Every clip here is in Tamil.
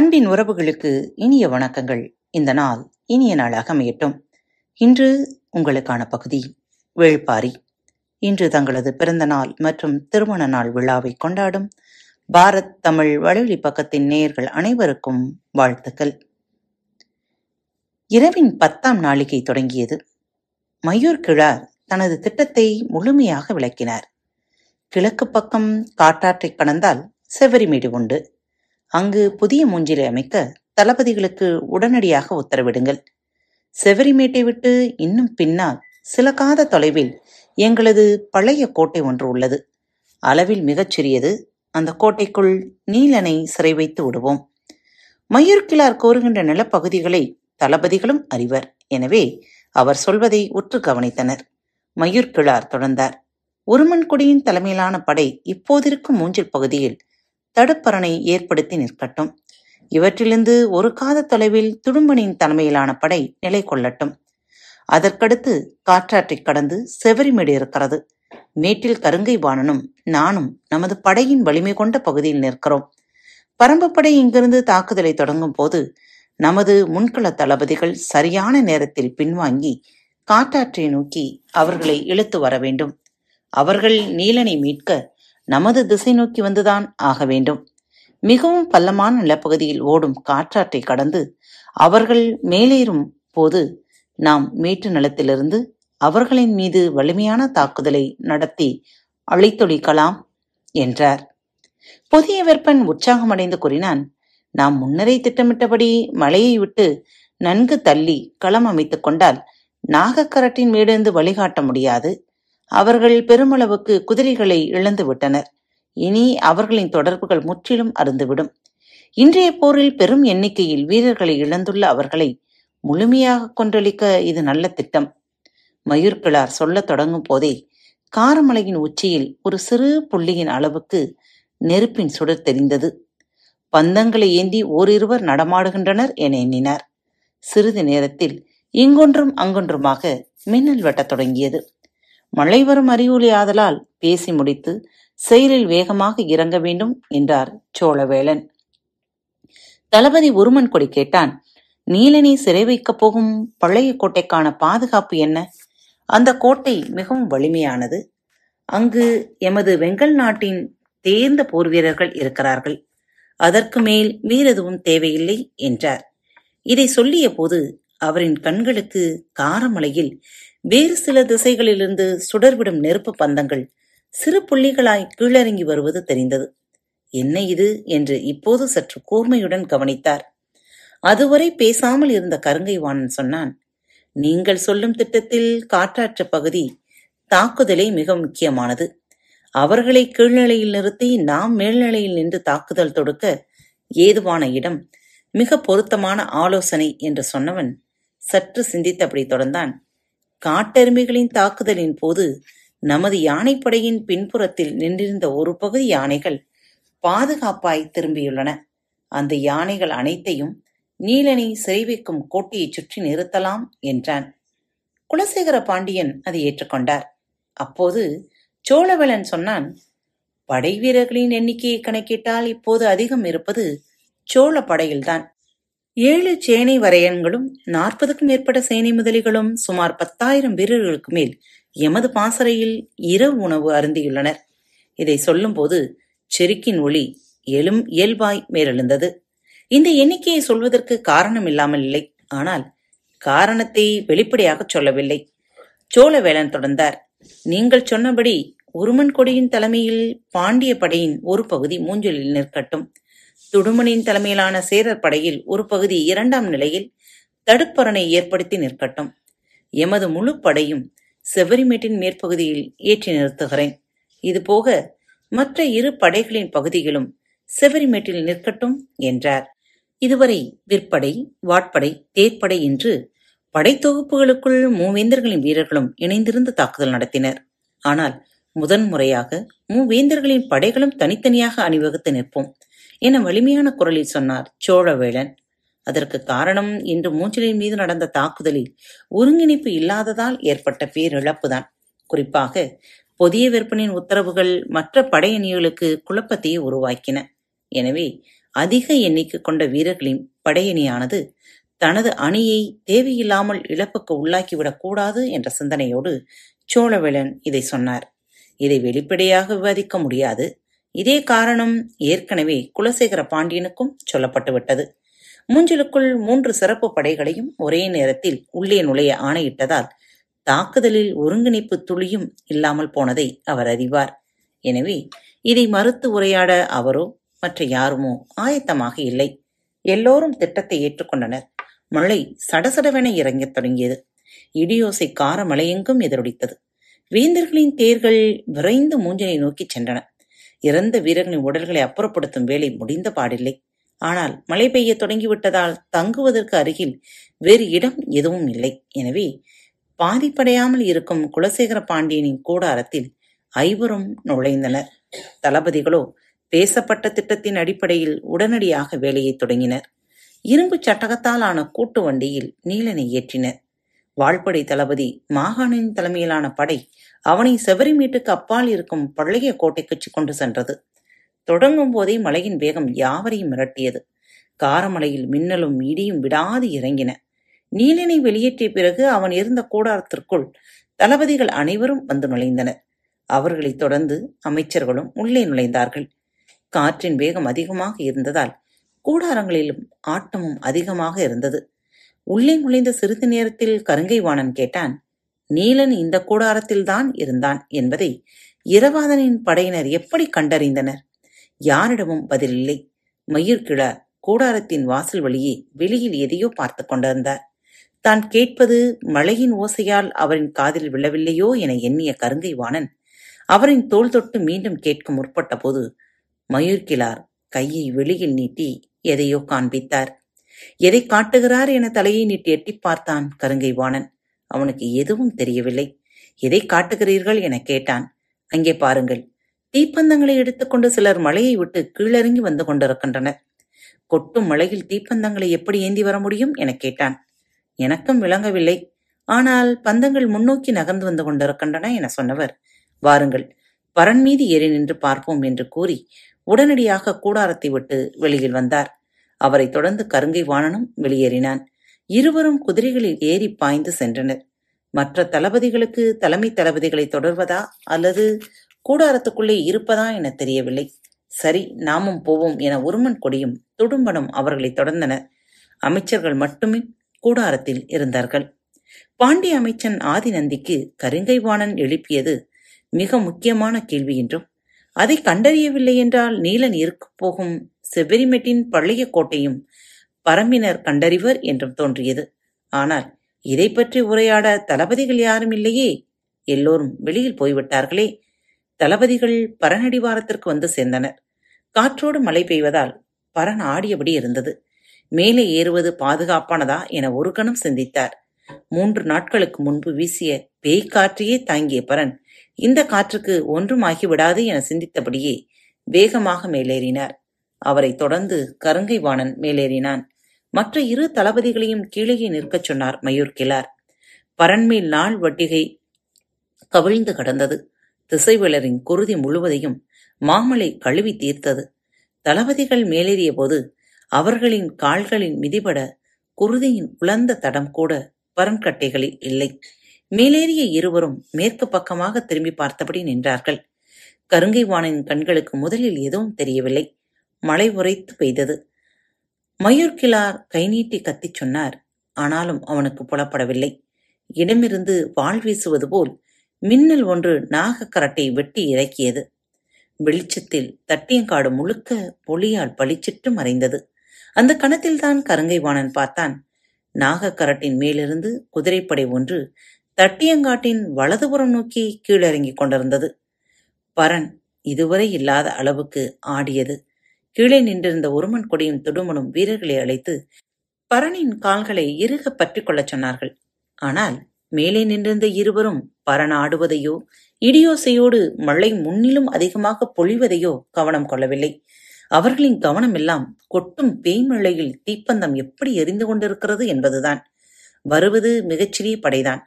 அன்பின் உறவுகளுக்கு இனிய வணக்கங்கள். இந்த நாள் இனிய நாளாக அமையட்டும். இன்று உங்களுக்கான பகுதி வேள்பாரி. இன்று தங்களது பிறந்த நாள் மற்றும் திருமண நாள் விழாவை கொண்டாடும் பாரத் தமிழ் வலைவழி பக்கத்தின் நேயர்கள் அனைவருக்கும் வாழ்த்துக்கள். இரவின் பத்தாம் நாளிகை தொடங்கியது. மயூர் கிழார் தனது திட்டத்தை முழுமையாக விளக்கினார். கிழக்கு பக்கம் காட்டாற்றை கடந்தால் செவரிமேடு உண்டு. அங்கு புதிய மூஞ்சிலை அமைக்க தளபதிகளுக்கு உடனடியாக உத்தரவிடுங்கள். செவரிமேட்டை விட்டு இன்னும் பின்னால் சில காத தொலைவில் எங்களது பழைய கோட்டை ஒன்று உள்ளது. அளவில் மிகச் சிறியது. அந்த கோட்டைக்குள் நீலனை சிறை வைத்து விடுவோம். மயூர்கிழார் கோருகின்ற நிலப்பகுதிகளை தளபதிகளும் அறிவர். எனவே அவர் சொல்வதை உற்று கவனித்தனர். மயூர்கிழார் தொடர்ந்தார். உருமன்குடியின் தலைமையிலான படை இப்போதிருக்கும் மூஞ்சில் பகுதியில் தடுப்பரணை ஏற்படுத்தி நிற்கட்டும். இவற்றிலிருந்து ஒரு காத தொலைவில் துடும்பனின் தலைமையிலான படை நிலை கொள்ளட்டும். அதற்கடுத்து காற்றாற்றை கடந்து செவரிமேடு இருக்கிறது. மேட்டில் கருங்கை வாணனும் நானும் நமது படையின் வலிமை கொண்ட பகுதியில் நிற்கிறோம். பரம்பு படை இங்கிருந்து தாக்குதலை தொடங்கும் போது நமது முன்கள தளபதிகள் சரியான நேரத்தில் பின்வாங்கி காட்டாற்றை நோக்கி அவர்களை இழுத்து வர வேண்டும். அவர்கள் நீலனை மீட்க நமது திசை நோக்கி வந்துதான் ஆக வேண்டும். மிகவும் பள்ளமான நிலப்பகுதியில் ஓடும் காற்றாற்றை கடந்து அவர்கள் மேலேறும் போது நாம் மேட்டு நிலத்திலிருந்து அவர்களின் மீது வலிமையான தாக்குதலை நடத்தி அழைத்தொழிக்கலாம் என்றார். புதிய வெப்பன் உற்சாகமடைந்து கூறினான் நாம் முன்னரே திட்டமிட்டபடி மலையை விட்டு நன்கு தள்ளி களம் அமைத்துக் கொண்டால் நாகக்கரட்டின் மீடிருந்து வழிகாட்ட முடியாது. அவர்கள் பெருமளவுக்கு குதிரைகளை இழந்துவிட்டனர் இனி அவர்களின் தொடர்புகள் முற்றிலும் அருந்துவிடும் இன்றைய போரில் பெரும் எண்ணிக்கையில் வீரர்களை இழந்துள்ள அவர்களை முழுமையாக கொன்றளிக்க இது நல்ல திட்டம். மயூர்கிழார் சொல்லத் தொடங்கும் போதே காரமலையின் உச்சியில் ஒரு சிறு புள்ளியின் அளவுக்கு நெருப்பின் சுடர் தெரிந்தது. பந்தங்களை ஏந்தி ஓரிருவர் நடமாடுகின்றனர் என எண்ணினார். சிறிது நேரத்தில் இங்கொன்றும் அங்கொன்றுமாக மின்னல் வெட்டத் தொடங்கியது. மழை வரும் அறிகுறி ஆதலால் பேசி முடித்து செயலில் வேகமாக இறங்க வேண்டும் என்றார் சோழவேளன். தளபதி உருமன் கொடி கேட்டான் நீலனை சிறை வைக்கப் போகும் பழைய கோட்டைக்கான பாதுகாப்பு என்ன? அந்த கோட்டை மிகவும் வலிமையானது. அங்கு எமது வெங்கல் நாட்டின் தேர்ந்த போர் வீரர்கள் இருக்கிறார்கள். அதற்கு மேல் வேறெதுவும் தேவையில்லை என்றார். இதை சொல்லிய போது அவரின் கண்களுக்கு காரமலையில் வேறு சில திசைகளிலிருந்து சுடர்விடும் நெருப்பு பந்தங்கள் சிறு புள்ளிகளாய் கீழறங்கி வருவது தெரிந்தது. என்ன இது? என்று இப்போது சற்று கூர்மையுடன் கவனித்தார். அதுவரை பேசாமல் இருந்த கருங்கை வாணன் சொன்னான் நீங்கள் சொல்லும் திட்டத்தில் காற்றாற்று பகுதி தாக்குதலே மிக முக்கியமானது. அவர்களை கீழ்நிலையில் நிறுத்தி நாம் மேல்நிலையில் நின்று தாக்குதல் தொடுக்க ஏதுவான இடம் மிக பொருத்தமான ஆலோசனை என்று சொன்னவன் சற்று சிந்தித்தபடி தொடர்ந்தான். காட்டெருமைகளின் தாக்குதலின் போது நமது யானைப்படையின் பின்புறத்தில் நின்றிருந்த ஒரு பகுதி யானைகள் பாதுகாப்பாய் திரும்பியுள்ளன. அந்த யானைகள் அனைத்தையும் நீலனை சிறை வைக்கும் கோட்டையைச் சுற்றி நிறுத்தலாம் என்றான். குலசேகர பாண்டியன் அதை ஏற்றுக்கொண்டார். அப்போது சோழவேளன் சொன்னான் படை வீரர்களின் எண்ணிக்கையை கணக்கிட்டால் இப்போது அதிகம் இருப்பது சோழ படையில்தான். ஏழு சேனை வரையன்களும் நாற்பதுக்கும் மேற்பட்ட சேனை முதலிகளும் சுமார் பத்தாயிரம் வீரர்களுக்கு மேல் எமது பாசறையில் இரவு உணவு அருந்தியுள்ளனர். இதை சொல்லும்போது செருக்கின் ஒளி எழும் இயல்பாய் மேலெழுந்தது. இந்த எண்ணிக்கையை சொல்வதற்கு காரணம் இல்லாமல் இல்லை. ஆனால் காரணத்தை வெளிப்படையாகச் சொல்லவில்லை. சோழவேளன் தொடர்ந்தார். நீங்கள் சொன்னபடி உருமன் கொடியின் தலைமையில் பாண்டிய படையின் ஒரு பகுதி மூஞ்சலில் நிற்கட்டும். துடுமனின் தலைமையிலான சேரர் படையில் ஒரு பகுதி இரண்டாம் நிலையில் தடுப்பரணை ஏற்படுத்தி நிற்கட்டும். எமது முழு படையும் செவரிமேட்டின் மேற்பகுதியில் ஏற்றி நிறுத்துகிறேன். இதுபோக மற்ற இரு படைகளின் பகுதிகளும் செவரிமேட்டில் நிற்கட்டும் என்றார். இதுவரை விற்படை வாட்படை தேர்ப்படை என்று படைத்தொகுப்புகளுக்குள் மூவேந்தர்களின் வீரர்களும் இணைந்திருந்து தாக்குதல் நடத்தினர். ஆனால் முதன் முறையாக மூவேந்தர்களின் படைகளும் தனித்தனியாக அணிவகுத்து நிற்போம். என வலிமையான குரலில் சொன்னார். சோழவேளன் அதற்கு காரணம் இன்று மூஞ்சலின் மீது நடந்த தாக்குதலில் ஒருங்கிணைப்பு இல்லாததால் ஏற்பட்ட பேரிழப்புதான். குறிப்பாக புதிய விற்பனின் உத்தரவுகள் மற்ற படையணிகளுக்கு குழப்பத்தையே உருவாக்கின. எனவே அதிக எண்ணிக்கை கொண்ட வீரர்களின் படையணியானது தனது அணியை தேவையில்லாமல் இழப்புக்கு உள்ளாக்கிவிடக் கூடாது என்ற சிந்தனையோடு சோழவேளன் இதை சொன்னார். இதை வெளிப்படையாக விவாதிக்க முடியாது. இதே காரணம் ஏற்கனவே குலசேகர பாண்டியனுக்கும் சொல்லப்பட்டுவிட்டது. மூஞ்சலுக்குள் மூன்று சிறப்பு படைகளையும் ஒரே நேரத்தில் உள்ளே நுழைய ஆணையிட்டதால் தாக்குதலில் ஒருங்கிணைப்பு துளியும் இல்லாமல் போனதை அவர் அறிவார். எனவே இதை மறுத்து உரையாட அவரோ மற்ற யாருமோ ஆயத்தமாக இல்லை. எல்லோரும் திட்டத்தை ஏற்றுக்கொண்டனர். மழை சடசடவென இறங்கத் தொடங்கியது. இடியோசை கார மலையெங்கும் எதிரொலித்தது. வேந்தர்களின் தேர்கள் விரைந்து மூஞ்சனை நோக்கிச் சென்றன. இறந்த வீரர்களின் உடல்களை அப்புறப்படுத்தும் வேலை முடிந்த பாடில்லை. ஆனால் மழை பெய்ய தொடங்கிவிட்டதால் தங்குவதற்கு அருகில் வேறு இடம் எதுவும் இல்லை. எனவே பாதிப்படையாமல் இருக்கும் குலசேகர பாண்டியனின் கூடாரத்தில் ஐவரும் நுழைந்தனர். தளபதிகளோ பேசப்பட்ட திட்டத்தின் அடிப்படையில் உடனடியாக வேலையை தொடங்கினர். இரும்பு சட்டகத்தால் ஆன கூட்டு வண்டியில் நீலனை ஏற்றினர். வாழ்படை தளபதி மாகாணின் தலைமையிலான படை அவனை செவரிமேட்டுக்கு அப்பால் இருக்கும் பழைய கோட்டைக்கு கொண்டு சென்றது. தொடங்கும் போதே மலையின் வேகம் யாவரையும் மிரட்டியது. காரமலையில் மின்னலும் இடியும் விடாது இறங்கின. நீலினை வெளியேற்றிய பிறகு அவன் இருந்த கூடாரத்திற்குள் தளபதிகள் அனைவரும் வந்து நுழைந்தனர். அவர்களைத் தொடர்ந்து அமைச்சர்களும் உள்ளே நுழைந்தார்கள். காற்றின் வேகம் அதிகமாக இருந்ததால் கூடாரங்களிலும் ஆட்டமும் அதிகமாக இருந்தது. உள்ளே நுழைந்த சிறிது நேரத்தில் கருங்கை வாணன் கேட்டான் நீலன் இந்த கூடாரத்தில்தான் இருந்தான் என்பதை இரவாதனின் படையினர் எப்படி கண்டறிந்தனர்? யாரிடமும் பதிலில்லை. மயிர்கிழார் கூடாரத்தின் வாசல் வழியே வெளியில் எதையோ பார்த்து கொண்டிருந்தார். தான் கேட்பது மழையின் ஓசையால் அவரின் காதில் விழவில்லையோ என எண்ணிய கருங்கை வாணன் அவரின் தோள் தொட்டு மீண்டும் கேட்க முற்பட்ட போது மயூர்கிழார் கையை வெளியில் நீட்டி எதையோ காண்பித்தார். எதை காட்டுகிறார் என தலையை நீட்டி எட்டி பார்த்தான் கருங்கை வாணன் அவனுக்கு எதுவும் தெரியவில்லை. எதை காட்டுகிறீர்கள்? என கேட்டான். அங்கே பாருங்கள். தீப்பந்தங்களை எடுத்துக்கொண்டு சிலர் மலையை விட்டு கீழறங்கி வந்து கொண்டிருக்கின்றனர். கொட்டும் மலையில் தீப்பந்தங்களை எப்படி ஏந்தி வர முடியும்? என கேட்டான். எனக்கும் விளங்கவில்லை. ஆனால் பந்தங்கள் முன்னோக்கி நகர்ந்து வந்து கொண்டிருக்கின்றன என சொன்னவர். வாருங்கள். பரன் மீது ஏறி நின்று பார்ப்போம் என்று கூறி உடனடியாக கூடாரத்தை விட்டு வெளியில் வந்தார். அவரை தொடர்ந்து கருங்கை வாணனும் வெளியேறினான். இருவரும் குதிரைகளில் ஏறி பாய்ந்து சென்றனர். மற்ற தளபதிகளுக்கு தலைமை தளபதிகளை தொடர்வதா அல்லது கூடாரத்துக்குள்ளே இருப்பதா என தெரியவில்லை. சரி நாமும் போவோம் என உருமன் கொடியும் துடும்பனும் அவர்களை தொடர்ந்தனர். அமைச்சர்கள் மட்டுமே கூடாரத்தில் இருந்தார்கள். பாண்டிய அமைச்சன் ஆதிநந்திக்கு கருங்கைவாணன் எழுப்பியது மிக முக்கியமான கேள்வி என்றும் அதை கண்டறியவில்லை என்றால் நீலன் இருக்கப் போகும் செவ்வரிமெட்டின் பழைய கோட்டையும் பரம்பினர் கண்டறிவர் என்றும் தோன்றியது. ஆனால் இதை பற்றி உரையாட தளபதிகள் யாரும் இல்லையே? எல்லோரும் வெளியில் போய்விட்டார்களே. தளபதிகள் பரனடிவாரத்திற்கு வந்து சேர்ந்தனர். காற்றோடு மழை பெய்வதால் பரன் ஆடியபடி இருந்தது. மேலே ஏறுவது பாதுகாப்பானதா என ஒரு கணம் சிந்தித்தார். மூன்று நாட்களுக்கு முன்பு வீசிய பேய் காற்றையே தாங்கிய பரன் இந்த காற்றுக்கு ஒன்றும் ஆகிவிடாது என சிந்தித்தபடியே வேகமாக மேலேறினார். அவரைத் தொடர்ந்து கருங்கைவாணன் மேலேறினான். மற்ற இரு தளபதிகளையும் கீழே நிற்கச் சொன்னார் மயூர் கிளார் பரன்மேல் நாள் வட்டிகை கவிழ்ந்து கடந்தது. திசைவேளரின் குருதி முழுவதையும் மாமலை கழுவி தீர்த்தது. தளபதிகள் மேலேறிய போது அவர்களின் கால்களின் மிதிபட குருதியின் உலர்ந்த தடம் கூட பரன்கட்டைகளில் இல்லை. மேலேறிய இருவரும் மேற்கு பக்கமாக திரும்பி பார்த்தபடி நின்றார்கள். கருங்கைவானின் கண்களுக்கு முதலில் எதுவும் தெரியவில்லை. மழை உரைத்து பெய்தது. மயூர்கிழார் கை நீட்டி கத்திச் சொன்னார். ஆனாலும் அவனுக்கு புலப்படவில்லை. இடமிருந்து வாழ் வீசுவது போல் மின்னல் ஒன்று நாகக்கரட்டை வெட்டி இறக்கியது. வெளிச்சத்தில் தட்டியங்காடு முழுக்க பொலியால் பளிச்சிட்டு மறைந்தது. அந்த கணத்தில்தான் கருங்கைவாணன் பார்த்தான். நாகக்கரட்டின் மேலிருந்து குதிரைப்படை ஒன்று தட்டியங்காட்டின் வலதுபுறம் நோக்கி கீழிறங்கிக் கொண்டிருந்தது. பரன் இதுவரை இல்லாத அளவுக்கு ஆடியது. கீழே நின்றிருந்த ஒருமன் கொடியும் துடுமனும் வீரர்களை அழைத்து பரனின் கால்களை இறுக பற்றிக் கொள்ளச் சொன்னார்கள். ஆனால் மேலே நின்றிருந்த இருவரும் பரன் ஆடுவதையோ இடியோசையோடு மழை முன்னிலும் அதிகமாக பொழிவதையோ கவனம் கொள்ளவில்லை. அவர்களின் கவனம் எல்லாம் கொட்டும் பேய்மழையில் தீப்பந்தம் எப்படி எரிந்து கொண்டிருக்கிறது என்பதுதான். வருவது மிகச்சிறிய படைதான்.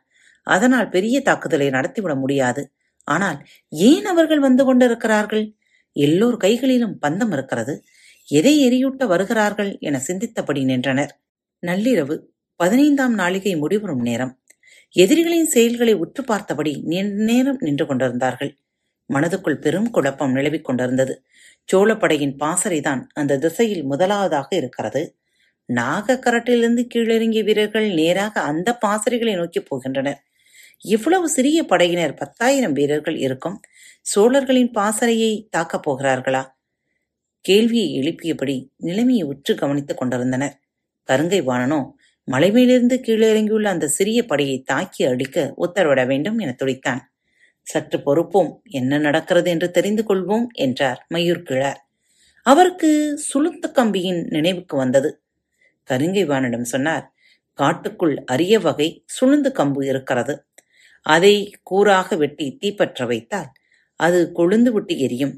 அதனால் பெரிய தாக்குதலை நடத்திவிட முடியாது. ஆனால் ஏன் அவர்கள் வந்து கொண்டிருக்கிறார்கள்? எல்லோர் கைகளிலும் பந்தம் இருக்கிறது. எதை எரியூட்ட வருகிறார்கள் என சிந்தித்தபடி நின்றனர். நள்ளிரவு பதினைந்தாம் நாளிகை முடிவரும் நேரம். எதிரிகளின் செயல்களை உற்று பார்த்தபடி நேரம் நின்று கொண்டிருந்தார்கள். மனதுக்குள் பெரும் குழப்பம் நிலவிக் கொண்டிருந்தது. சோழப்படையின் பாசறைதான் அந்த திசையில் முதலாவதாக இருக்கிறது. நாகக்கரட்டிலிருந்து கீழிறங்கிய வீரர்கள் நேராக அந்த பாசறைகளை நோக்கி போகின்றனர். இவ்வளவு சிறிய படையினர் பத்தாயிரம் வீரர்கள் இருக்கும். சோழர்களின் பாசறையை தாக்கப் போகிறார்களா? கேள்வியை எழுப்பியபடி நிலைமையை உற்று கவனித்துக் கொண்டிருந்தனர். கருங்கை வாணனோ மலை மேலிருந்து கீழே இறங்கியுள்ள அந்த சிறிய படையை தாக்கி அடிக்க உத்தரவிட வேண்டும் என துடித்தான். சற்று பொறுப்போம் என்ன நடக்கிறது என்று தெரிந்து கொள்வோம் என்றார் மயூர் கிழார். அவருக்கு சுளுத்து கம்பியின் நினைவுக்கு வந்தது. கருங்கைவானிடம் சொன்னார் காட்டுக்குள் அரிய வகை சுளுந்து கம்பு இருக்கிறது. அதை கூறாக வெட்டி தீப்பற்ற வைத்தால் அது கொழுந்து விட்டு எரியும்.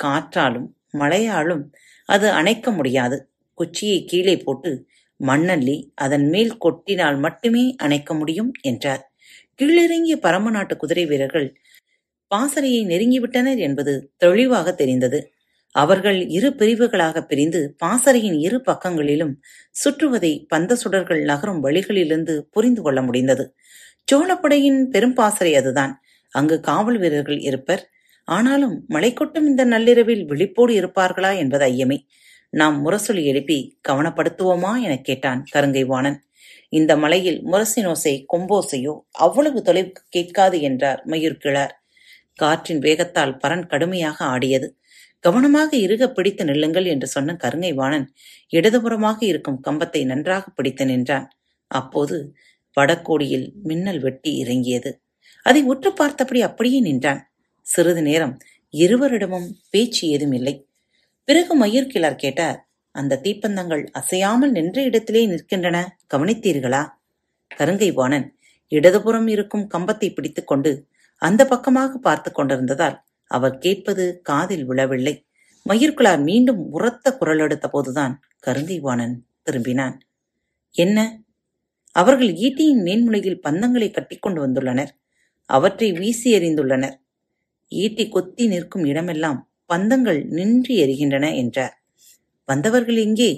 காற்றாலும் மழையாலும் அது அணைக்க முடியாது. குச்சியை கீழே போட்டு மண்ணள்ளி அதன் மேல் கொட்டினால் மட்டுமே அணைக்க முடியும் என்றார். கீழிறங்கிய பரம நாட்டு குதிரை வீரர்கள் பாசறையை நெருங்கிவிட்டனர் என்பது தெளிவாக தெரிந்தது. அவர்கள் இரு பிரிவுகளாக பிரிந்து பாசறையின் இரு பக்கங்களிலும் சுற்றுவதை பந்த சுடர்கள் நகரும் வழிகளிலிருந்து புரிந்து கொள்ள முடிந்தது. சோழப்படையின் பெரும் பாசறை அதுதான். அங்கு காவல் வீரர்கள் இருப்பர். ஆனாலும் மழை கொட்டும் இந்த நள்ளிரவில் விழிப்போடு இருப்பார்களா என்பது ஐயமே. நாம் முரசொலி எழுப்பி கவனப்படுத்துவோமா எனக் கேட்டான் கருங்கை வாணன் இந்த மலையில் முரசினோசை கொம்போசையோ அவ்வளவு தொலைவுக்கு கேட்காது என்றார் மயூர் கிழார் காற்றின் வேகத்தால் பரன் கடுமையாக ஆடியது. கவனமாக இருக பிடித்து நில்லுங்கள் என்று சொன்ன கருங்கை வாணன் இடதுபுறமாக இருக்கும் கம்பத்தை நன்றாக பிடித்து நின்றான். அப்போது வடக்கோடியில் மின்னல் வெட்டி இறங்கியது. அதை உற்று பார்த்தபடி அப்படியே நின்றான். சிறிது நேரம் இருவரிடமும் பேச்சு ஏதுமில்லை பிறகு மயூர் கேட்டார் அந்த தீப்பந்தங்கள் அசையாமல் நின்ற இடத்திலே நிற்கின்றன கவனித்தீர்களா? கருங்கை வாணன் இடதுபுறம் இருக்கும் கம்பத்தை பிடித்துக்கொண்டு அந்த பக்கமாக பார்த்து கொண்டிருந்ததால் அவர் கேட்பது காதில் விழவில்லை. மயிர்குலார் மீண்டும் உரத்த குரல் எடுத்த போதுதான் கருங்கை வாணன் திரும்பினான். என்ன? அவர்கள் ஈட்டியின் மேன்முனையில் பந்தங்களை கட்டிக்கொண்டு வந்துள்ளனர். அவற்றை வீசி எறிந்துள்ளனர். ஈட்டி கொத்தி நிற்கும் இடமெல்லாம் பந்தங்கள் நின்று எரிகின்றன என்றார். வந்தவர்கள் எங்கே?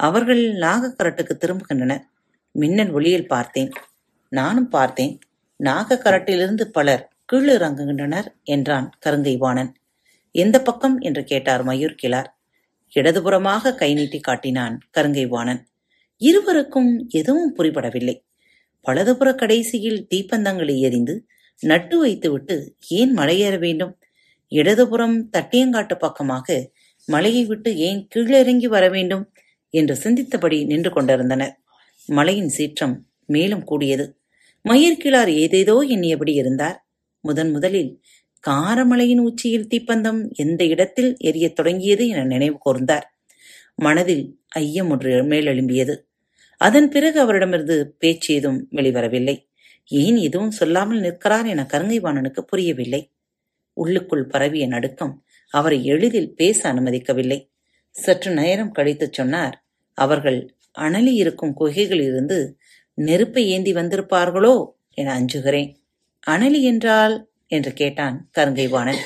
அவர்கள் நாகக்கரட்டுக்கு திரும்புகின்றனர். மின்னல் ஒளியில் பார்த்தேன். நானும் பார்த்தேன். நாகக்கரட்டிலிருந்து பலர் கீழிறங்குகின்றனர் என்றான் கருங்கை வாணன் எந்த பக்கம் என்று கேட்டார் மயூர் கிளார் இடதுபுறமாக கை நீட்டி காட்டினான் கருங்கை வாணன் இருவருக்கும் எதுவும் புரிபடவில்லை. வலதுபுற கடைசியில் தீப்பந்தங்களை எரிந்து நட்டு வைத்துவிட்டு ஏன் மலையேற வேண்டும்? இடதுபுறம் தட்டியங்காட்டு பக்கமாக மலையை விட்டு ஏன் கீழிறங்கி வர வேண்டும்? என்று சிந்தித்தபடி நின்று கொண்டிருந்தனர். மலையின் சீற்றம் மேலும் கூடியது. மயிர்கிழார் ஏதேதோ எண்ணியபடி இருந்தார். முதன் முதலில் காரமலையின் உச்சியில் தீப்பந்தம் எந்த இடத்தில் எரியத் தொடங்கியது என நினைவு கூர்ந்தார். மனதில் ஐயம் ஒன்று மேலெழும்பியது. அதன் பிறகு அவரிடமிருந்து பேச்சு ஏதும் வெளிவரவில்லை. ஏன் எதுவும் சொல்லாமல் நிற்கிறார் என கருங்கைவாணனுக்கு புரியவில்லை. உள்ளுக்குள் பரவிய நடுக்கம் அவரை எளிதில் பேச அனுமதிக்கவில்லை. சற்று நேரம் கழித்துச் சொன்னார் அவர்கள் அனலி இருக்கும் குகைகளிலிருந்து நெருப்பை ஏந்தி வந்திருப்பார்களோ என அஞ்சுகிறேன். அனலி என்றால்? என்று கேட்டான் கருங்கைவாணன்.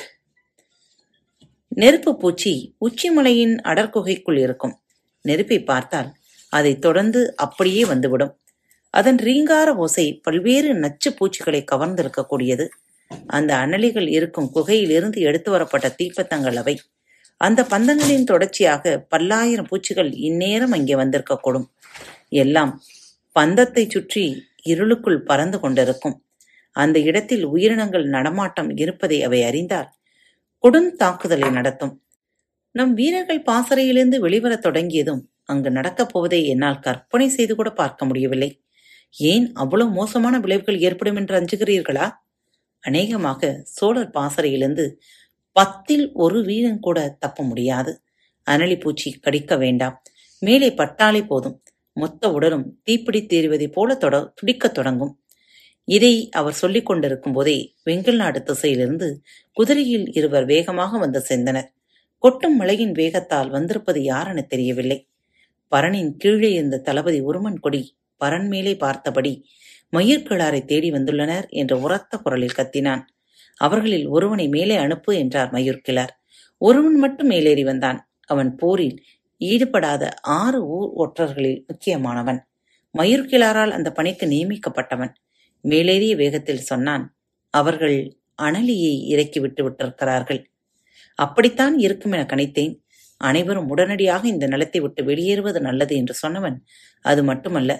நெருப்பு பூச்சி உச்சிமலையின் அடர்குகைக்குள் இருக்கும். நெருப்பை பார்த்தால் அதை தொடர்ந்து அப்படியே வந்துவிடும். அதன் ரீங்கார ஓசை பல்வேறு நச்சு பூச்சிகளை கவர்ந்திருக்கக்கூடியது. அந்த அனலிகள் இருக்கும் குகையிலிருந்து எடுத்து வரப்பட்ட தீப்பத்தங்கள் அவை. அந்த பந்தங்களின் தொடர்ச்சியாக பல்லாயிரம் பூச்சிகள் இந்நேரம் அங்கே வந்திருக்கக்கூடும். எல்லாம் பந்தத்தை சுற்றி இருளுக்குள் பறந்து கொண்டிருக்கும். அந்த இடத்தில் உயிரினங்கள் நடமாட்டம் இருப்பதை அவை அறிந்தால் கொடுந்தாக்குதலை நடத்தும். நம் வீரர்கள் பாசறையிலிருந்து வெளிவரத் தொடங்கியதும் அங்கு நடக்கப் போவதை என்னால் கற்பனை செய்து கூட பார்க்க முடியவில்லை. ஏன் அவ்வளவு மோசமான விளைவுகள் ஏற்படும் என்று அஞ்சுகிறீர்களா? அநேகமாக சோழர் பாசறையிலிருந்து பத்தில் ஒரு வீரன் கூட தப்ப முடியாது. அனலி பூச்சி கடிக்க வேண்டாம். மேலே பட்டாலே போதும். மொத்த உடலும் தீப்பிடி தீர்வதை போல தொட துடிக்கத் தொடங்கும். இதை அவர் சொல்லிக் கொண்டிருக்கும் போதே வெங்கல் நாடு திசையிலிருந்து குதிரையில் இருவர் வேகமாக வந்து சேர்ந்தனர் கொட்டும் மழையின் வேகத்தால் வந்திருப்பது யாரென தெரியவில்லை. பரணின் கீழே இருந்த தளபதி உருமன் கொடி பரன் மேலே பார்த்தபடி மயிர்கிழாரை தேடி வந்துள்ளனர் என்று உரத்த குரலில் கத்தினான். அவர்களில் ஒருவனை மேலே அனுப்பு என்றார் மயூர்கிழார் ஒருவன் மட்டும் மேலேறி வந்தான். அவன் போரில் ஈடுபடாத ஆறு ஊர் ஒற்றர்களில் முக்கியமானவன். மயூர்கிழாரால் அந்த பணிக்கு நியமிக்கப்பட்டவன். மேலேறிய வேகத்தில் சொன்னான் அவர்கள் அனலியை இறக்கி விட்டு விட்டிருக்கிறார்கள். அப்படித்தான் இருக்கும் என கணித்தேன். அனைவரும் உடனடியாக இந்த நிலத்தை விட்டு வெளியேறுவது நல்லது என்று சொன்னவன். அது மட்டுமல்ல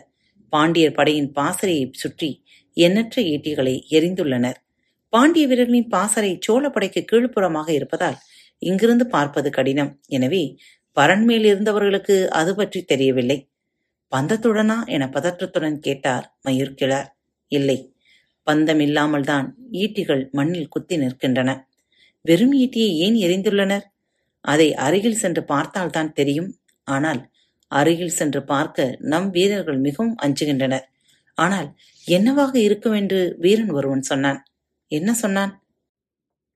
பாண்டியர் படையின் பாசறையை சுற்றி எண்ணற்ற ஈட்டிகளை எரிந்துள்ளனர். பாண்டிய வீரர்களின் பாசறை சோழப்படைக்கு கீழ்ப்புறமாக இருப்பதால் இங்கிருந்து பார்ப்பது கடினம். எனவே பரண்மேல் இருந்தவர்களுக்கு அது பற்றி தெரியவில்லை. பந்தத்துடனா என பதற்றத்துடன் கேட்டார் மயூர்கிழார் இல்லை பந்தம் இல்லாமல்தான் ஈட்டிகள் மண்ணில் குத்தி நிற்கின்றன. வெறும் ஈட்டியை ஏன் எரிந்துள்ளனர்? அதை அருகில் சென்று பார்த்தால்தான் தெரியும். ஆனால் அருகில் சென்று பார்க்க நம் வீரர்கள் மிகவும் அஞ்சுகின்றனர். ஆனால் என்னவாக இருக்கும் என்று வீரன் ஒருவன் சொன்னான். என்ன சொன்னான்?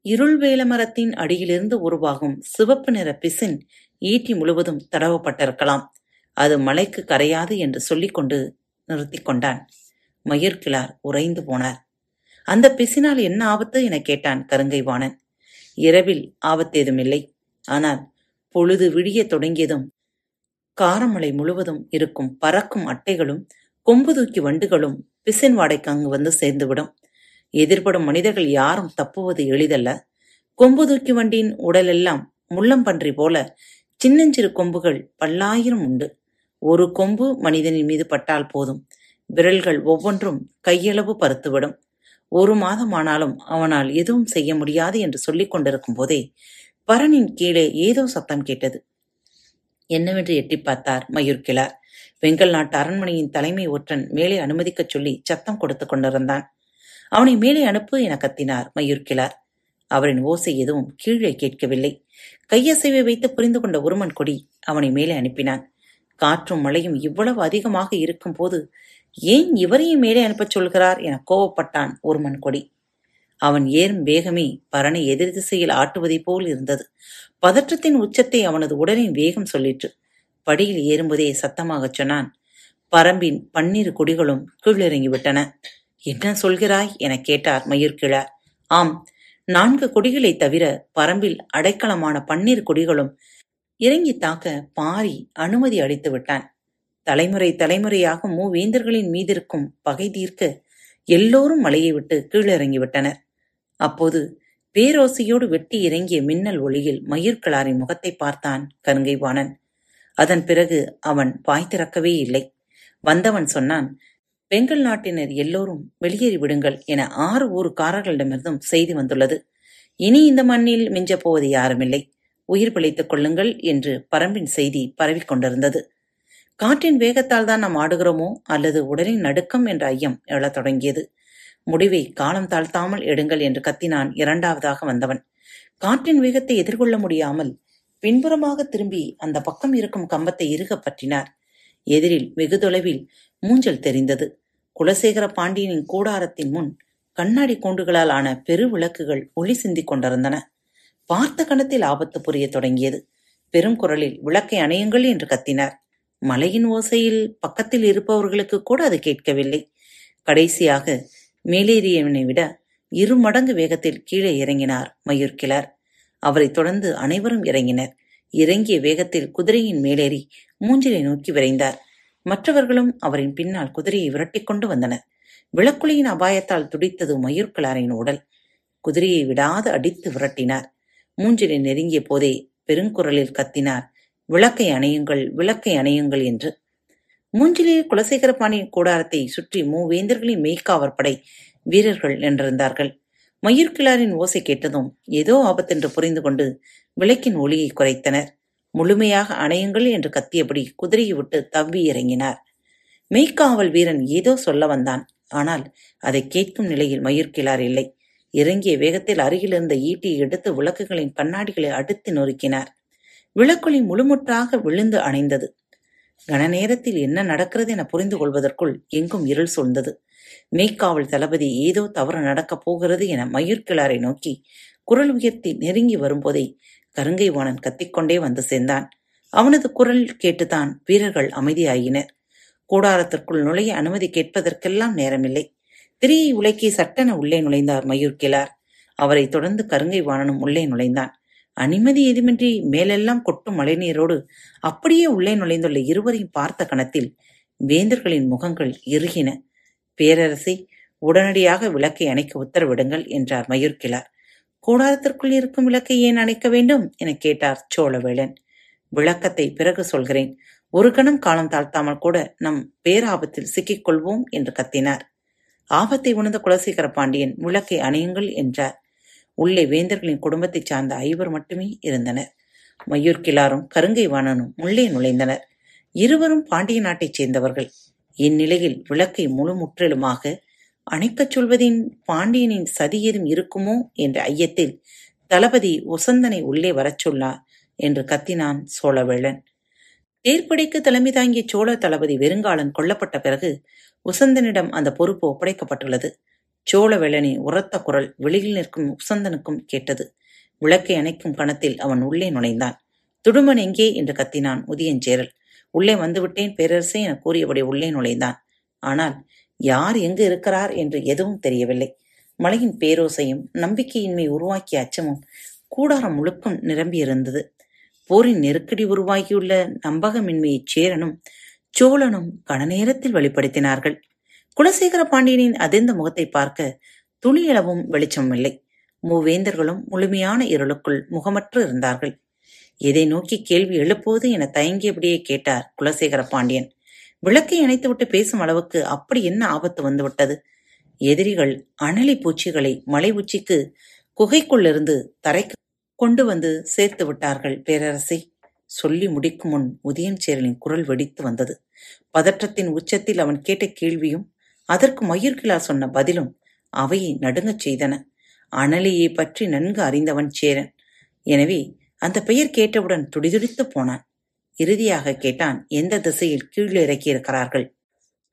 இருள் வேல மரத்தின் அடியிலிருந்து உருவாகும் சிவப்பு நிற பிசின் ஈட்டி முழுவதும் தடவப்பட்டிருக்கலாம். அது மலைக்கு கரையாது என்று சொல்லிக்கொண்டு நிறுத்திக் கொண்டான். மயிர்கிழார் உறைந்து போனார். அந்த பிசினால் என்ன ஆபத்து என கேட்டான் கருங்கை வாணன் இரவில் ஆபத்தேதுமில்லை. ஆனால் பொழுது விடியத் தொடங்கியதும் காரமலை முழுவதும் இருக்கும் பறக்கும் அட்டைகளும் கொம்பு தூக்கி வண்டுகளும் பிசின் வாடைக்கு அங்கு வந்து சேர்ந்துவிடும். எதிர்படும் மனிதர்கள் யாரும் தப்புவது எளிதல்ல. கொம்பு தூக்கி வண்டியின் உடலெல்லாம் முள்ளம்பன்றி போல சின்னஞ்சிறு கொம்புகள் பல்லாயிரம் உண்டு. ஒரு கொம்பு மனிதனின் மீது பட்டால் போதும். விரல்கள் ஒவ்வொன்றும் கையளவு பருத்துவிடும். ஒரு மாதமானாலும் அவனால் எதுவும் செய்ய முடியாது என்று சொல்லிக் கொண்டிருக்கும் போதே பரனின் கீழே ஏதோ சத்தம் கேட்டது. என்னவென்று எட்டி பார்த்தார் மயூர்கிழார். வெங்கல் நாட்டு அரண்மனையின் தலைமை ஒற்றன் மேலே அனுமதிக்கச் சொல்லி சத்தம் கொடுத்துக் கொண்டிருந்தான். அவனை மேலே அனுப்பு என கத்தினார் மயூர்கிழார். அவரின் ஓசை எதுவும் கீழே கேட்கவில்லை. கையசைவை வைத்து புரிந்து கொண்ட உருமன் கொடி அவனை மேலே அனுப்பினான். காற்றும் மழையும் இவ்வளவு அதிகமாக இருக்கும் போது ஏன் இவரையும் மேலே அனுப்பச் சொல்கிறார் என கோவப்பட்டான் ஒருமன் கொடி. அவன் ஏறும் வேகமே பரனை எதிர் திசையில் ஆட்டுவதைப் போல் இருந்தது. பதற்றத்தின் உச்சத்தை அவனது உடலின் வேகம் சொல்லிற்று. படியில் ஏறும்போதே சத்தமாகச் சொன்னான். பரம்பின் பன்னிரு கொடிகளும் கீழிறங்கிவிட்டன. என்ன சொல்கிறாய்? எனக் கேட்டார் மயூர்கிழார் ஆம் நான்கு கொடிகளைத் தவிர பரம்பில் அடைக்கலமான பன்னீர் கொடிகளும் இறங்கி தாக்க பாரி அனுமதி அளித்து விட்டான். தலைமுறை தலைமுறையாக மூவேந்தர்களின் மீதிருக்கும் பகை தீர்க்க எல்லோரும் மலையை விட்டு கீழிறங்கிவிட்டனர். அப்போது பேரோசையோடு வெட்டி இறங்கிய மின்னல் ஒளியில் மயிர்கிழாரின் முகத்தை பார்த்தான் கருங்கைவாணன். அதன் பிறகு அவன் வாய் திறக்கவே இல்லை. வந்தவன் சொன்னான் பெங்கல் நாட்டினர் எல்லோரும் வெளியேறி விடுங்கள் என ஆறு ஊருக்காரர்களிடமிருந்தும் செய்தி வந்துள்ளது. இனி இந்த மண்ணில் மிஞ்சப் போவது யாருமில்லை. உயிர் பிழைத்துக் கொள்ளுங்கள் என்று பரம்பின் செய்தி பரவிக் கொண்டிருந்தது. காற்றின் வேகத்தால் தான் நாம் ஆடுகிறோமோ அல்லது உடலின் நடுக்கம் என்ற ஐயம் எழத் தொடங்கியது. முடிவை காலம் தாழ்த்தாமல் எடுங்கள் என்று கத்தினான் இரண்டாவதாக வந்தவன். காற்றின் வேகத்தை எதிர்கொள்ள முடியாமல் பின்புறமாக திரும்பி அந்த பக்கம் இருக்கும் கம்பத்தை இருகப் பற்றினார். எதிரில் வெகு தொலைவில் மூஞ்சல் தெரிந்தது. குலசேகர பாண்டியனின் கூடாரத்தின் முன் கண்ணாடி கூண்டுகளால் ஆன பெரு விளக்குகள் ஒளி சிந்திக் கொண்டிருந்தன. பார்த்த கணத்தில் ஆபத்து புரிய தொடங்கியது. பெரும் குரலில் விளக்கை அணையுங்கள் என்று கத்தினார். மலையின் ஓசையில் பக்கத்தில் இருப்பவர்களுக்கு கூட அது கேட்கவில்லை. கடைசியாக மேலேறியவனை விட இரு மடங்கு வேகத்தில் கீழே இறங்கினார் மயூர்கிழார் அவரைத் தொடர்ந்து அனைவரும் இறங்கினர். இறங்கிய வேகத்தில் குதிரையின் மேலேறி மூஞ்சிலை நோக்கி விரைந்தார். மற்றவர்களும் அவரின் பின்னால் குதிரையை விரட்டிக் கொண்டு வந்தனர். விளக்குலியின் அபாயத்தால் துடித்தது மயூர்கிழாரின் உடல். குதிரையை விடாது அடித்து விரட்டினார். மூஞ்சிலை நெருங்கிய போதே பெருங்குரலில் கத்தினார். விளக்கை அணையுங்கள் விளக்கை அணையுங்கள் என்று மூஞ்சிலில் குலசேகர கூடாரத்தை சுற்றி மூவேந்தர்களின் மெய்க்காவர் படை வீரர்கள் நின்றிருந்தார்கள். மயிர்கிழாரின் ஓசை கேட்டதும் ஏதோ ஆபத்தென்று புரிந்து கொண்டு விளக்கின் ஒளியை குறைத்தனர். முழுமையாக அணையுங்கள் என்று கத்தியபடி குதிரையை விட்டு தவ்வி இறங்கினார். மெய்க்காவல் வீரன் ஏதோ சொல்ல வந்தான். ஆனால் அதை கேட்கும் நிலையில் மயிர்கிழார் இல்லை. இறங்கிய வேகத்தில் அருகில் இருந்த ஈட்டியை எடுத்து விளக்குகளின் கண்ணாடிகளை அடுத்து நொறுக்கினார். விளக்குளி முழுமுற்றாக விழுந்து அணைந்தது. கன நேரத்தில் என்ன நடக்கிறது என புரிந்து கொள்வதற்குள் எங்கும் இருள் சூழ்ந்தது. மெய்க்காவல் தளபதி ஏதோ தவறு நடக்கப் போகிறது என மயூர்கிழாரை நோக்கி குரல் உயர்த்தி நெருங்கி வரும்போதே கருங்கை வாணன் கத்திக்கொண்டே வந்து சேர்ந்தான். அவனது குரல் கேட்டுதான் வீரர்கள் அமைதியாயினர். கூடாரத்திற்குள் நுழைய அனுமதி கேட்பதற்கெல்லாம் நேரமில்லை. திரியை உலக்கி சட்டென உள்ளே நுழைந்தார் மயூர்கிழார் அவரைத் தொடர்ந்து கருங்கை வாணனும் உள்ளே நுழைந்தான். அனுமதி ஏதுமின்றி மேலெல்லாம் கொட்டும் மழைநீரோடு அப்படியே உள்ளே நுழைந்துள்ள இருவரையும் பார்த்த கணத்தில் வேந்தர்களின் முகங்கள் இறுகின. பேரரசி உடனடியாக விளக்கை அணைக்க உத்தரவிடுங்கள் என்றார் மயூர்கிழார். கூடாரத்திற்குள் இருக்கும் விளக்கை ஏன் அணைக்க வேண்டும்? என கேட்டார் சோழவேளன். விளக்கத்தை பிறகு சொல்கிறேன். ஒரு கணம் காலம் தாழ்த்தாமல் கூட நம் பேராபத்தில் சிக்கிக் கொள்வோம் என்று கத்தினார். ஆபத்தை உணர்ந்த குலசேகர பாண்டியன் விளக்கை அணையுங்கள் என்றார். உள்ளே வேந்தர்களின் குடும்பத்தைச் சார்ந்த ஐவர் மட்டுமே இருந்தனர். மயூர் கிளாரும் கருங்கை வாணனும் உள்ளே நுழைந்தனர். இருவரும் பாண்டிய நாட்டைச் சேர்ந்தவர்கள். இந்நிலையில் விளக்கை முழு முற்றிலுமாக அணைக்கச் சொல்வதின் பாண்டியனின் சதி ஏதும் இருக்குமோ என்ற ஐயத்தில் தளபதி உசந்தனை உள்ளே வரச் சொல்லார் என்று கத்தினான் சோழவேளன். தேர்ப்படைக்கு தலைமை தாங்கிய சோழ தளபதி வெறுங்காலன் கொல்லப்பட்ட பிறகு உசந்தனிடம் அந்த பொறுப்பு ஒப்படைக்கப்பட்டுள்ளது. சோழவேளனின் உரத்த குரல் வெளியில் நிற்கும் உசந்தனுக்கும் கேட்டது. விளக்கை அணைக்கும் கணத்தில் அவன் உள்ளே நுழைந்தான். துடுமன் எங்கே? என்று கத்தினான் உதயஞ்சேரல் உள்ளே வந்துவிட்டேன் பேரரசே என கூறியபடி உள்ளே நுழைந்தான். ஆனால் யார் எங்கு இருக்கிறார்? என்று எதுவும் தெரியவில்லை. மலையின் பேரோசையும் நம்பிக்கையின்மை உருவாக்கிய அச்சமும் கூடாரம் முழுக்கும் நிரம்பியிருந்தது. போரின் நெருக்கடி உருவாகியுள்ள நம்பகமின்மையைச் சேரனும் சோழனும் கணநேரத்தில் வெளிப்படுத்தினார்கள். குலசேகர பாண்டியனின் அதிர்ந்த முகத்தை பார்க்க துளியளவும் வெளிச்சம் இல்லை. மூவேந்தர்களும் முழுமையான இருளுக்குள் முகமற்று இருந்தார்கள். எதை நோக்கி கேள்வி எழுப்புவது என தயங்கியபடியே கேட்டார் குலசேகர பாண்டியன். விளக்கை அணைத்துவிட்டு பேசும் அளவுக்கு அப்படி என்ன ஆபத்து வந்துவிட்டது? எதிரிகள் அனலி பூச்சிகளை மலை உச்சிக்கு குகைக்குள்ளிருந்து தரைக்கு கொண்டு வந்து சேர்த்து விட்டார்கள் பேரரசி. சொல்லி முடிக்கும் முன் உதயஞ்சேரலின் குரல் வெடித்து வந்தது. பதற்றத்தின் உச்சத்தில் அவன் கேட்ட கேள்வியும் அதற்கு மயிர்கிழா சொன்ன பதிலும் அவையை நடுங்கச் செய்தன. அனலியை பற்றி நன்கு அறிந்தவன் சேரன். எனவே அந்த பெயர் கேட்டவுடன் துடிதுடித்து போனான். இறுதியாக கேட்டான் எந்த திசையில் கீழிறக்கி இருக்கிறார்கள்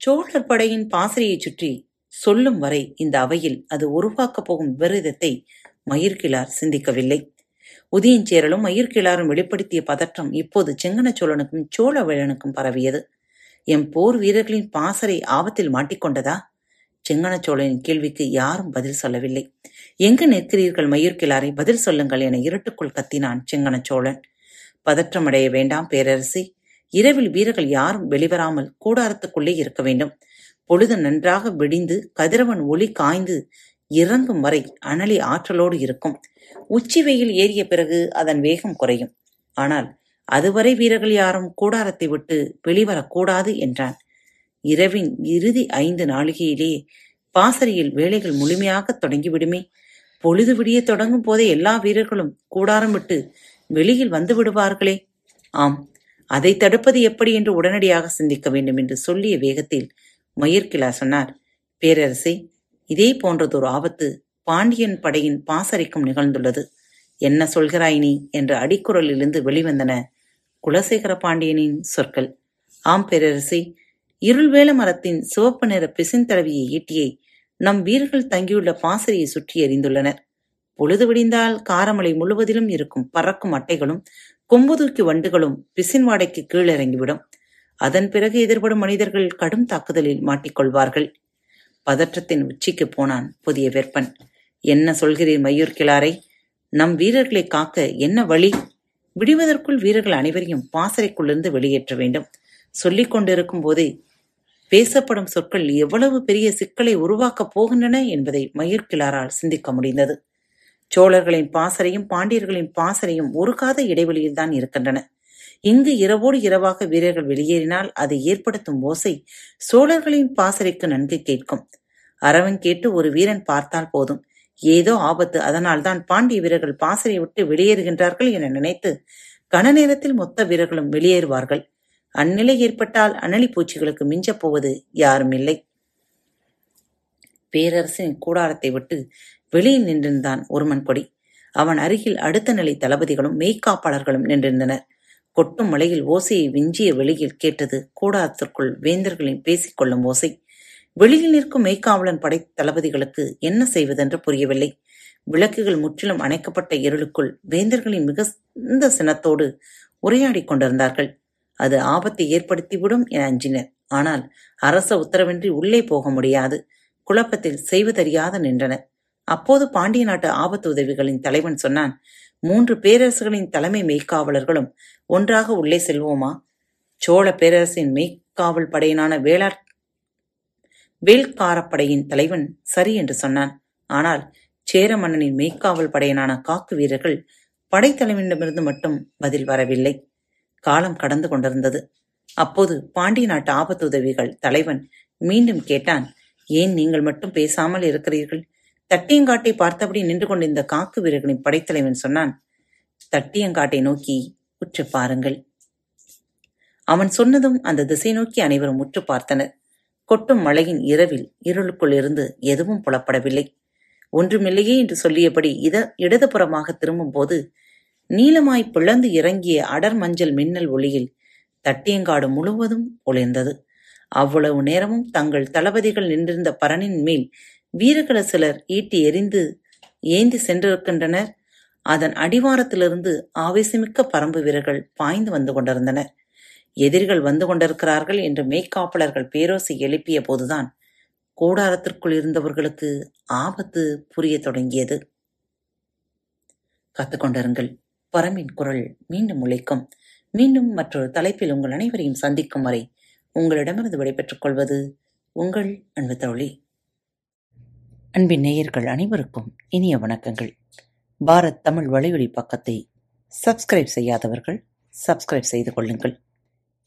சோழர் படையின் பாசறையைச் சுற்றி சொல்லும் வரை இந்த அவையில் அது உருவாக்கப் போகும் விபரீதத்தை மயிர்கிழார் சிந்திக்கவில்லை. உதயஞ்சேரலும் மயிர்கிழாரும் வெளிப்படுத்திய பதற்றம் இப்போது செங்கன சோழனுக்கும் சோழ பரவியது. என் போர் வீரர்களின் பாசறை ஆபத்தில் மாட்டிக்கொண்டதா? செங்கனச்சோழனின் கேள்விக்கு யாரும் பதில் சொல்லவில்லை. எங்கு நிற்கிறீர்கள் மயூர்கிழாரை? பதில் சொல்லுங்கள் என இருட்டுக்குள் கத்தினான் செங்கனச்சோழன் பதற்றமடைய வேண்டாம் பேரரசி. இரவில் வீரர்கள் யாரும் வெளிவராமல் கூடாரத்துக்குள்ளே இருக்க வேண்டும். பொழுது நன்றாக விடிந்து கதிரவன் ஒளி காய்ந்து இறங்கும் வரை அனலி ஆற்றலோடு இருக்கும். உச்சி வெயில் ஏறிய பிறகு அதன் வேகம் குறையும். ஆனால் அதுவரை வீரர்கள் யாரும் கூடாரத்தை விட்டு வெளிவரக்கூடாது என்றான். இரவின் இறுதி ஐந்து நாளிகையிலே பாசறையில் வேலைகள் முழுமையாக தொடங்கிவிடுமே. பொழுது விடிய தொடங்கும் போதே எல்லா வீரர்களும் கூடாரம் விட்டு வெளியில் வந்து விடுவார்களே. ஆம் அதை தடுப்பது எப்படி என்று உடனடியாக சிந்திக்க வேண்டும் என்று சொல்லிய வேகத்தில் மயிர்கிலா சொன்னார். பேரரசே இதே போன்றதொரு ஆபத்து பாண்டியன் படையின் பாசறைக்கும் நிகழ்ந்துள்ளது. என்ன சொல்கிறாய் நீ? என்ற அடிக்குரலிலிருந்து வெளிவந்தன குலசேகர பாண்டியனின் சொற்கள். ஆம் பேரரசி இருள்வேல மரத்தின் சிவப்பு நிற பிசின்தடவிய ஈட்டியை நம் வீரர்கள் தங்கியுள்ள பாசறையை சுற்றி எறிந்துள்ளனர். பொழுது விடிந்தால் காரமலை முழுவதிலும் இருக்கும் பறக்கும் அட்டைகளும் கொம்புதூக்கி வண்டுகளும் பிசின் வாடைக்கு கீழிறங்கிவிடும் அதன் பிறகு எதிர்படும் மனிதர்கள் கடும் தாக்குதலில் மாட்டிக்கொள்வார்கள். பதற்றத்தின் உச்சிக்கு போனான் புதிய வெப்பன் என்ன சொல்கிறீர் மயூர் கிளாரை? நம் வீரர்களை காக்க என்ன வழி? விடுவதற்குள் வீரர்கள் அனைவரையும் பாசறைக்குள்ளிருந்து வெளியேற்ற வேண்டும். சொல்லிக் கொண்டிருக்கும் போதே பேசப்படும் சொற்கள் எவ்வளவு பெரிய சிக்கலை உருவாக்கப் போகின்றன என்பதை மயிர்கிளாரால் சிந்திக்க முடிந்தது. சோழர்களின் பாசறையும் பாண்டியர்களின் பாசறையும் ஒரு காத இடைவெளியில் தான் இருக்கின்றன. இங்கு இரவோடு இரவாக வீரர்கள் வெளியேறினால் அது ஏற்படுத்தும் ஓசை சோழர்களின் பாசறைக்கு நன்கு கேட்கும். அரவன் கேட்டு ஒரு வீரன் பார்த்தால் போதும். ஏதோ ஆபத்து. அதனால்தான் பாண்டிய வீரர்கள் பாசறை விட்டு வெளியேறுகின்றார்கள் என நினைத்து கன நேரத்தில் மொத்த வீரர்களும் வெளியேறுவார்கள். அந்நிலை ஏற்பட்டால் அனலி பூச்சிகளுக்கு மிஞ்சப் போவது யாரும் இல்லை. பேரரசின் கூடாரத்தை விட்டு வெளியில் நின்றிருந்தான் ஒருமன் கொடி. அவன் அருகில் அடுத்த நிலை தளபதிகளும் மெய்க்காப்பாளர்களும் நின்றிருந்தனர். கொட்டும் மலையில் ஓசையை விஞ்சிய வெளியில் கேட்டது கூடாரத்திற்குள் வேந்தர்களின் பேசிக் கொள்ளும் ஓசை. வெளியில் நிற்கும் மெய்க்காவலன் படை தளபதிகளுக்கு என்ன செய்வதென்று புரியவில்லை. விளக்குகள் முற்றிலும் அணைக்கப்பட்ட இருளுக்குள் வேந்தர்களின் மிகுந்த சினத்தோடு உரையாடிக் கொண்டிருந்தார்கள். அது ஆபத்தை ஏற்படுத்திவிடும் என அஞ்சினர். ஆனால் அரச உத்தரவின்றி உள்ளே போக முடியாது. குழப்பத்தில் செய்வதறியாது நின்றனர். அப்போது பாண்டிய நாட்டு ஆபத்து உதவிகளின் தலைவன் சொன்னான் மூன்று பேரரசுகளின் தலைமை மெய்க்காவலர்களும் ஒன்றாக உள்ளே செல்வோமா? சோழ பேரரசின் மெய்க்காவல் படையினான வேளாண் வேல்காரப்படையின் தலைவன் சரி என்று சொன்னான். ஆனால் சேர மன்னனின் மெய்க்காவல் படையனான காக்கு வீரர்கள் படைத்தலைவனிடமிருந்து மட்டும் பதில் வரவில்லை. காலம் கடந்து கொண்டிருந்தது. அப்போது பாண்டிய நாட்டு ஆபத்துதவிகள் தலைவன் மீண்டும் கேட்டான் ஏன் நீங்கள் மட்டும் பேசாமல் இருக்கிறீர்கள்? தட்டியங்காட்டை பார்த்தபடி நின்று கொண்டிருந்த காக்கு வீரர்களின் படைத்தலைவன் சொன்னான் தட்டியங்காட்டை நோக்கி உற்று பாருங்கள். அவன் சொன்னதும் அந்த திசை நோக்கி அனைவரும் உற்று பார்த்தனர். கொட்டும் மழையின் இரவில் இருளுக்குள் இருந்து எதுவும் புலப்படவில்லை. ஒன்றுமில்லையே என்று சொல்லியபடி இத இடதுபுறமாக திரும்பும்போது நீளமாய் பிளந்து இறங்கிய அடர் மஞ்சள் மின்னல் ஒளியில் தட்டியங்காடு முழுவதும் ஒளிர்ந்தது. அவ்வளவு நேரமும் தங்கள் தளபதிகள் நின்றிருந்த பரனின் மேல் வீரர்கள சிலர் ஈட்டி எரிந்து ஏந்தி சென்றிருக்கின்றனர். அதன் அடிவாரத்திலிருந்து ஆவேசமிக்க பரம்பு வீரர்கள் பாய்ந்து வந்து கொண்டிருந்தனர். எதிரிகள் வந்து கொண்டிருக்கிறார்கள் என்று மெய்க்காப்பலர்கள் பேரோசை எழுப்பிய போதுதான் கூடாரத்திற்குள் இருந்தவர்களுக்கு ஆபத்து புரிய தொடங்கியது. கத்துக்கொண்டிருங்கள் பரமின் குரல் மீண்டும் உழைக்கும். மீண்டும் மற்றொரு தலைப்பில் உங்கள் அனைவரையும் சந்திக்கும் வரை உங்களிடமிருந்து விடைபெற்றுக் கொள்வது உங்கள் அன்பு தோழி. அன்பின் நேயர்கள் அனைவருக்கும் இனிய வணக்கங்கள். பாரத் தமிழ் வலையொலி பக்கத்தை சப்ஸ்கிரைப் செய்யாதவர்கள் சப்ஸ்கிரைப் செய்து கொள்ளுங்கள்.